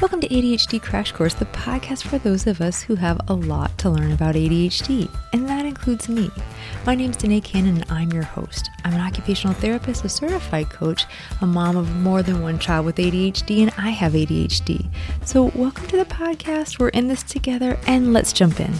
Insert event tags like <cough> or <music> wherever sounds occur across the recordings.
Welcome to ADHD Crash Course, the podcast for those of us who have a lot to learn about ADHD, and that includes me. My name is Danae Cannon, and I'm your host. I'm an occupational therapist, a certified coach, a mom of more than one child with ADHD, and I have ADHD. So, welcome to the podcast. We're in this together, and let's jump in.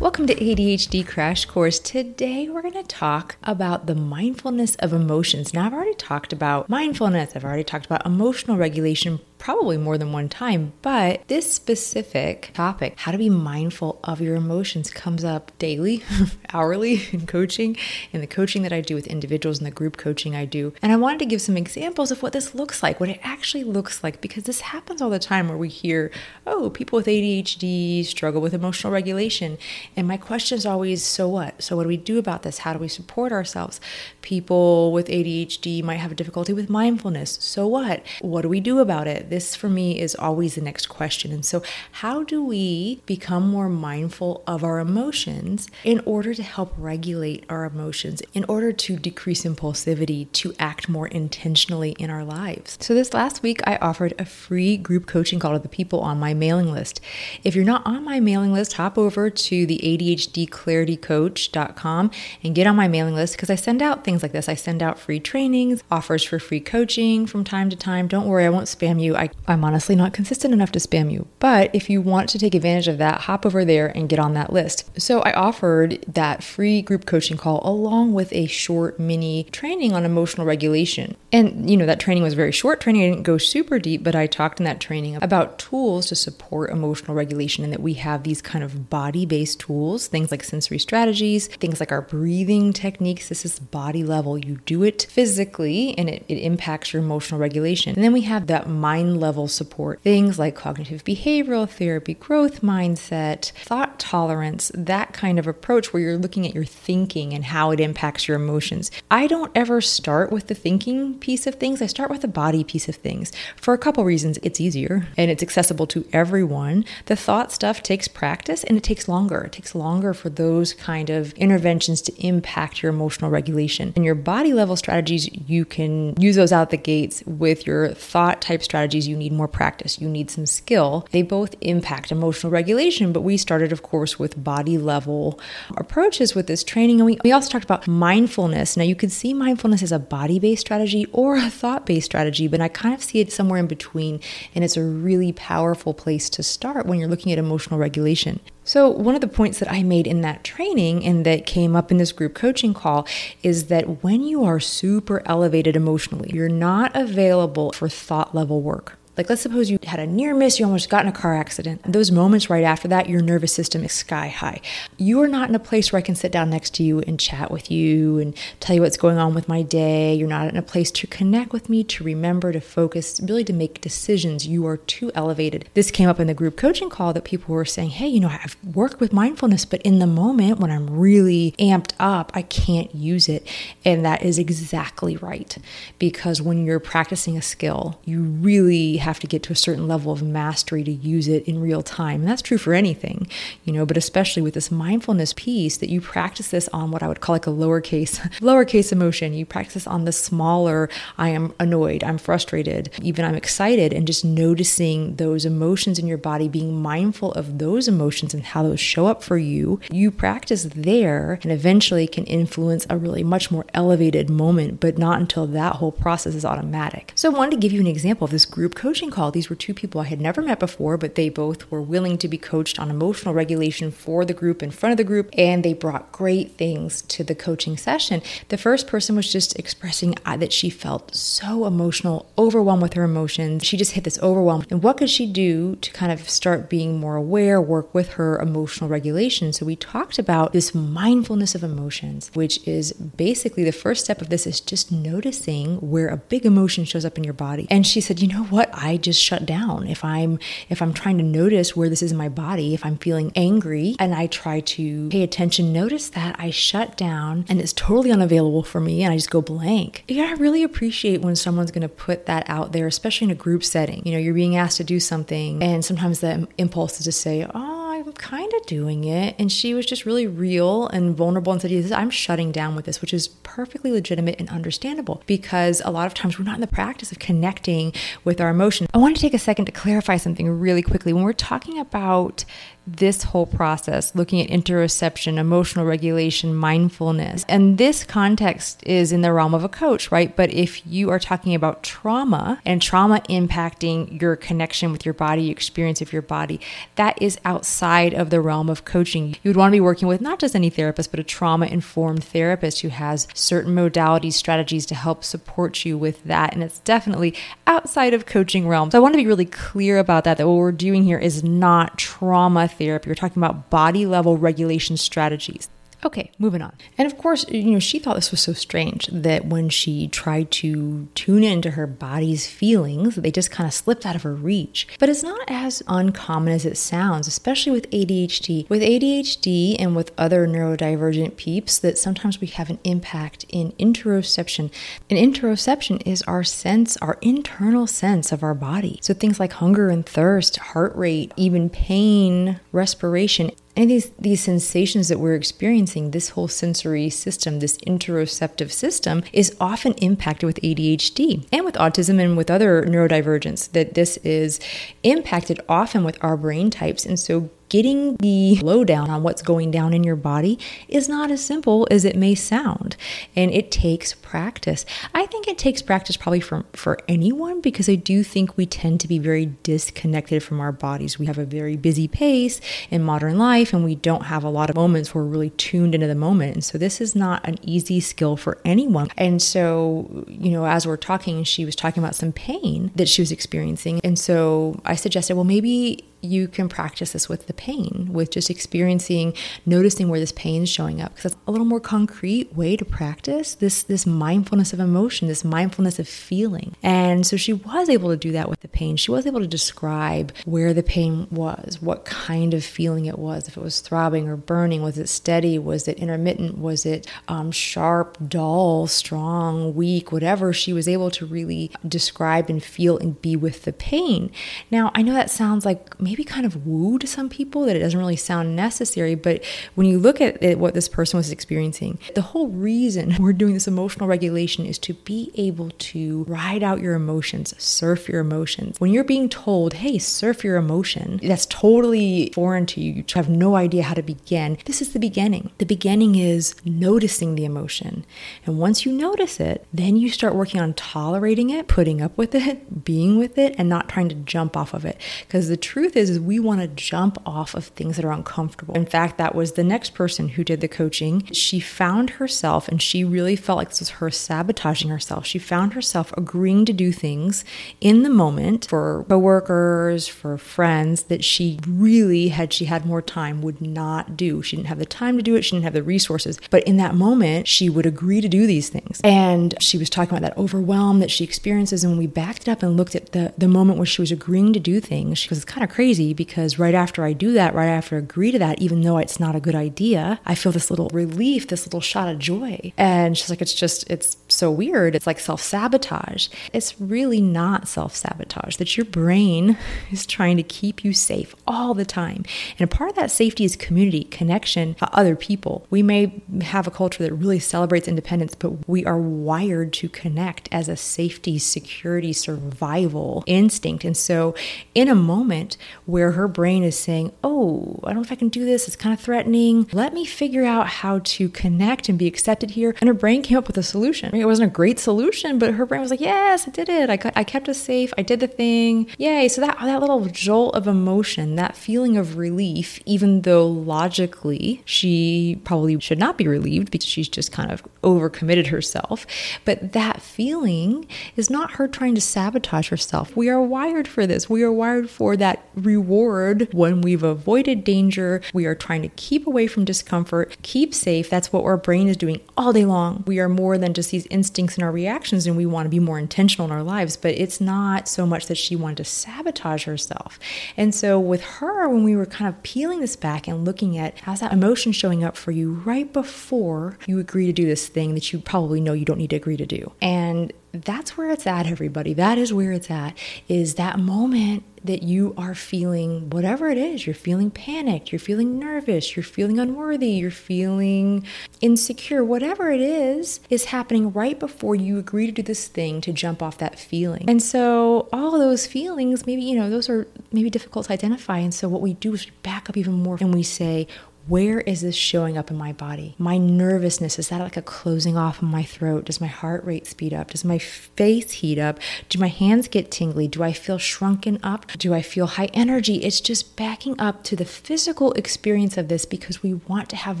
Welcome to ADHD Crash Course. Today we're going to talk about the mindfulness of emotions. Now, I've already talked about mindfulness, I've already talked about emotional regulation probably more than one time, but this specific topic, how to be mindful of your emotions, comes up daily, <laughs> hourly in coaching, in the coaching that I do with individuals and the group coaching I do. And I wanted to give some examples of what this looks like, what it actually looks like, because this happens all the time where we hear, oh, people with ADHD struggle with emotional regulation. And my question is always, so what? So, what do we do about this? How do we support ourselves? People with ADHD might have a difficulty with mindfulness. So, what? What do we do about it? This for me is always the next question. And so, how do we become more mindful of our emotions in order to help regulate our emotions, in order to decrease impulsivity, to act more intentionally in our lives? So, this last week, I offered a free group coaching call to the people on my mailing list. If you're not on my mailing list, hop over to the ADHDclaritycoach.com and get on my mailing list because I send out things like this. I send out free trainings, offers for free coaching from time to time. Don't worry, I won't spam you. I, I'm honestly not consistent enough to spam you. But if you want to take advantage of that, hop over there and get on that list. So I offered that free group coaching call along with a short mini training on emotional regulation. And, you know, that training was very short training. I didn't go super deep, but I talked in that training about tools to support emotional regulation and that we have these kind of body based tools, things like sensory strategies, things like our breathing techniques. This is body level. You do it physically and it, it impacts your emotional regulation. And then we have that mind level support, things like cognitive behavioral therapy, growth mindset, thought tolerance, that kind of approach where you're looking at your thinking and how it impacts your emotions. I don't ever start with the thinking piece of things, I start with the body piece of things for a couple reasons. It's easier and it's accessible to everyone. The thought stuff takes practice and it takes longer. It takes longer for those kind of interventions to impact your emotional regulation. And your body level strategies, you can use those out the gates with your thought type strategies. You need more practice, you need some skill. They both impact emotional regulation, but we started, of course, with body level approaches with this training. And we, we also talked about mindfulness. Now, you could see mindfulness as a body based strategy or a thought based strategy, but I kind of see it somewhere in between. And it's a really powerful place to start when you're looking at emotional regulation. So, one of the points that I made in that training and that came up in this group coaching call is that when you are super elevated emotionally, you're not available for thought level work. Like, let's suppose you had a near miss, you almost got in a car accident. Those moments right after that, your nervous system is sky high. You are not in a place where I can sit down next to you and chat with you and tell you what's going on with my day. You're not in a place to connect with me, to remember, to focus, really to make decisions. You are too elevated. This came up in the group coaching call that people were saying, hey, you know, I've worked with mindfulness, but in the moment when I'm really amped up, I can't use it. And that is exactly right. Because when you're practicing a skill, you really have to get to a certain level of mastery to use it in real time. And that's true for anything, you know, but especially with this mindfulness piece that you practice this on what I would call like a lowercase, <laughs> lowercase emotion. You practice this on the smaller, I am annoyed, I'm frustrated, even I'm excited, and just noticing those emotions in your body, being mindful of those emotions and how those show up for you. You practice there and eventually can influence a really much more elevated moment, but not until that whole process is automatic. So I wanted to give you an example of this group coaching coaching call. These were two people I had never met before, but they both were willing to be coached on emotional regulation for the group in front of the group, and they brought great things to the coaching session. The first person was just expressing uh, that she felt so emotional, overwhelmed with her emotions. She just hit this overwhelm. And what could she do to kind of start being more aware, work with her emotional regulation? So we talked about this mindfulness of emotions, which is basically the first step of this is just noticing where a big emotion shows up in your body. And she said, you know what? I just shut down. If I'm if I'm trying to notice where this is in my body, if I'm feeling angry and I try to pay attention, notice that I shut down and it's totally unavailable for me and I just go blank. Yeah, I really appreciate when someone's going to put that out there, especially in a group setting. You know, you're being asked to do something and sometimes the impulse is to say, "Oh, Kind of doing it. And she was just really real and vulnerable and said, I'm shutting down with this, which is perfectly legitimate and understandable because a lot of times we're not in the practice of connecting with our emotions. I want to take a second to clarify something really quickly. When we're talking about this whole process, looking at interoception, emotional regulation, mindfulness. And this context is in the realm of a coach, right? But if you are talking about trauma and trauma impacting your connection with your body, your experience of your body, that is outside of the realm of coaching. You would want to be working with not just any therapist, but a trauma informed therapist who has certain modalities, strategies to help support you with that. And it's definitely outside of coaching realm. So I want to be really clear about that, that what we're doing here is not trauma therapy. We're talking about body level regulation strategies. Okay, moving on. And of course, you know, she thought this was so strange that when she tried to tune into her body's feelings, they just kind of slipped out of her reach. But it's not as uncommon as it sounds, especially with ADHD. With ADHD and with other neurodivergent peeps, that sometimes we have an impact in interoception. And interoception is our sense, our internal sense of our body. So things like hunger and thirst, heart rate, even pain, respiration, and these these sensations that we're experiencing this whole sensory system this interoceptive system is often impacted with ADHD and with autism and with other neurodivergence that this is impacted often with our brain types. And so getting the lowdown on what's going down in your body is not as simple as it may sound. And it takes practice. I think it takes practice probably for, for anyone because I do think we tend to be very disconnected from our bodies. We have a very busy pace in modern life and we don't have a lot of moments where we're really tuned into the moment. And so this is not an easy skill for anyone. And so, you know, as we're talking, she was talking about some pain that she was experiencing. And so I suggested, well, maybe you can practice this with the pain, with just experiencing, noticing where this pain is showing up, because it's a little more concrete way to practice this this mindfulness of emotion, this mindfulness of feeling. And so she was able to do that with the pain. She was able to describe where the pain was, what kind of feeling it was, if it was throbbing or burning, was it steady, was it intermittent, was it um, sharp, dull, strong, weak, whatever. She was able to really describe and feel and be with the pain. Now I know that sounds like maybe maybe kind of woo to some people that it doesn't really sound necessary. But when you look at it, what this person was experiencing, the whole reason <laughs> we're doing this emotional regulation is to be able to ride out your emotions, surf your emotions. When you're being told, hey, surf your emotion, that's totally foreign to you. You have no idea how to begin. This is the beginning. The beginning is noticing the emotion. And once you notice it, then you start working on tolerating it, putting up with it, being with it, and not trying to jump off of it. Because the truth is, is, is we want to jump off of things that are uncomfortable. In fact, that was the next person who did the coaching. She found herself, and she really felt like this was her sabotaging herself. She found herself agreeing to do things in the moment for coworkers, for friends that she really, had she had more time, would not do. She didn't have the time to do it, she didn't have the resources. But in that moment, she would agree to do these things. And she was talking about that overwhelm that she experiences. And when we backed it up and looked at the, the moment where she was agreeing to do things, she was kind of crazy crazy because right after I do that, right after I agree to that, even though it's not a good idea, I feel this little relief, this little shot of joy. And she's like, it's just, it's so weird. It's like self sabotage. It's really not self sabotage, that your brain <laughs> is trying to keep you safe all the time. And a part of that safety is community, connection, to other people. We may have a culture that really celebrates independence, but we are wired to connect as a safety, security, survival instinct. And so, in a moment where her brain is saying, Oh, I don't know if I can do this. It's kind of threatening. Let me figure out how to connect and be accepted here. And her brain came up with a solution. It wasn't a great solution, but her brain was like, Yes, I did it. I, I kept us safe. I did the thing. Yay. So that, that little jolt of emotion, that feeling of relief, even though logically she probably should not be relieved because she's just kind of overcommitted herself. But that feeling is not her trying to sabotage herself. We are wired for this. We are wired for that reward when we've avoided danger. We are trying to keep away from discomfort, keep safe. That's what our brain is doing all day long. We are more than just these instincts and our reactions, and we want to be more intentional in our lives. But it's not so much that she wanted to sabotage herself. And so, with her, when we were kind of peeling this back and looking at how's that emotion showing up for you right before you agree to do this thing that you probably know you don't need to agree to do. And that's where it's at, everybody. That is where it's at, is that moment that you are feeling whatever it is. You're feeling panicked, you're feeling nervous, you're feeling unworthy, you're feeling insecure, whatever it is, is happening right before you agree to do this thing to jump off that feeling. And so all those feelings, maybe, you know, those are maybe difficult to identify. And so what we do is we back up even more and we say, where is this showing up in my body? My nervousness, is that like a closing off in my throat? Does my heart rate speed up? Does my face heat up? Do my hands get tingly? Do I feel shrunken up? Do I feel high energy? It's just backing up to the physical experience of this because we want to have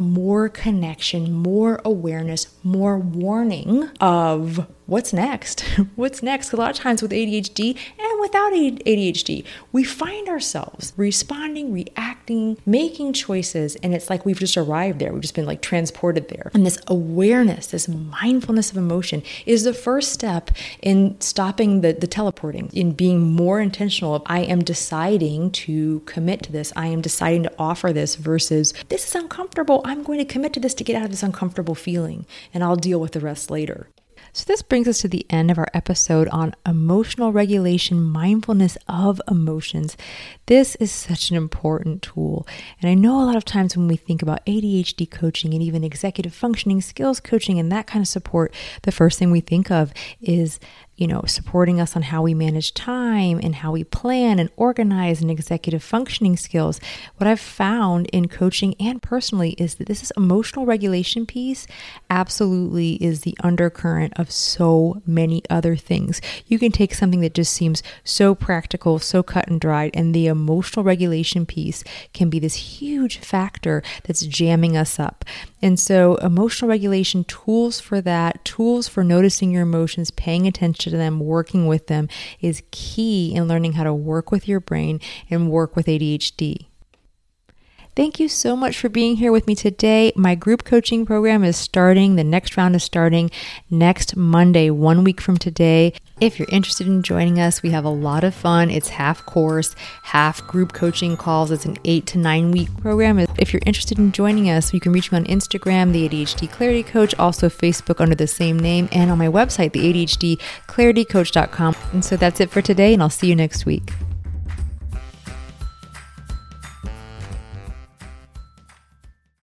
more connection, more awareness, more warning of what's next? <laughs> what's next? A lot of times with ADHD without ADHD, we find ourselves responding, reacting, making choices, and it's like we've just arrived there. We've just been like transported there. And this awareness, this mindfulness of emotion is the first step in stopping the, the teleporting, in being more intentional of I am deciding to commit to this. I am deciding to offer this versus this is uncomfortable. I'm going to commit to this to get out of this uncomfortable feeling, and I'll deal with the rest later. So, this brings us to the end of our episode on emotional regulation, mindfulness of emotions. This is such an important tool. And I know a lot of times when we think about ADHD coaching and even executive functioning skills coaching and that kind of support, the first thing we think of is you know, supporting us on how we manage time and how we plan and organize and executive functioning skills. What I've found in coaching and personally is that this is emotional regulation piece absolutely is the undercurrent of so many other things. You can take something that just seems so practical, so cut and dried, and the emotional regulation piece can be this huge factor that's jamming us up. And so, emotional regulation tools for that, tools for noticing your emotions, paying attention to them, working with them is key in learning how to work with your brain and work with ADHD. Thank you so much for being here with me today. My group coaching program is starting. The next round is starting next Monday, one week from today. If you're interested in joining us, we have a lot of fun. It's half course, half group coaching calls. It's an eight to nine week program. If you're interested in joining us, you can reach me on Instagram, the ADHD Clarity Coach, also Facebook under the same name, and on my website, the ADHD Clarity Coach.com. And so that's it for today, and I'll see you next week.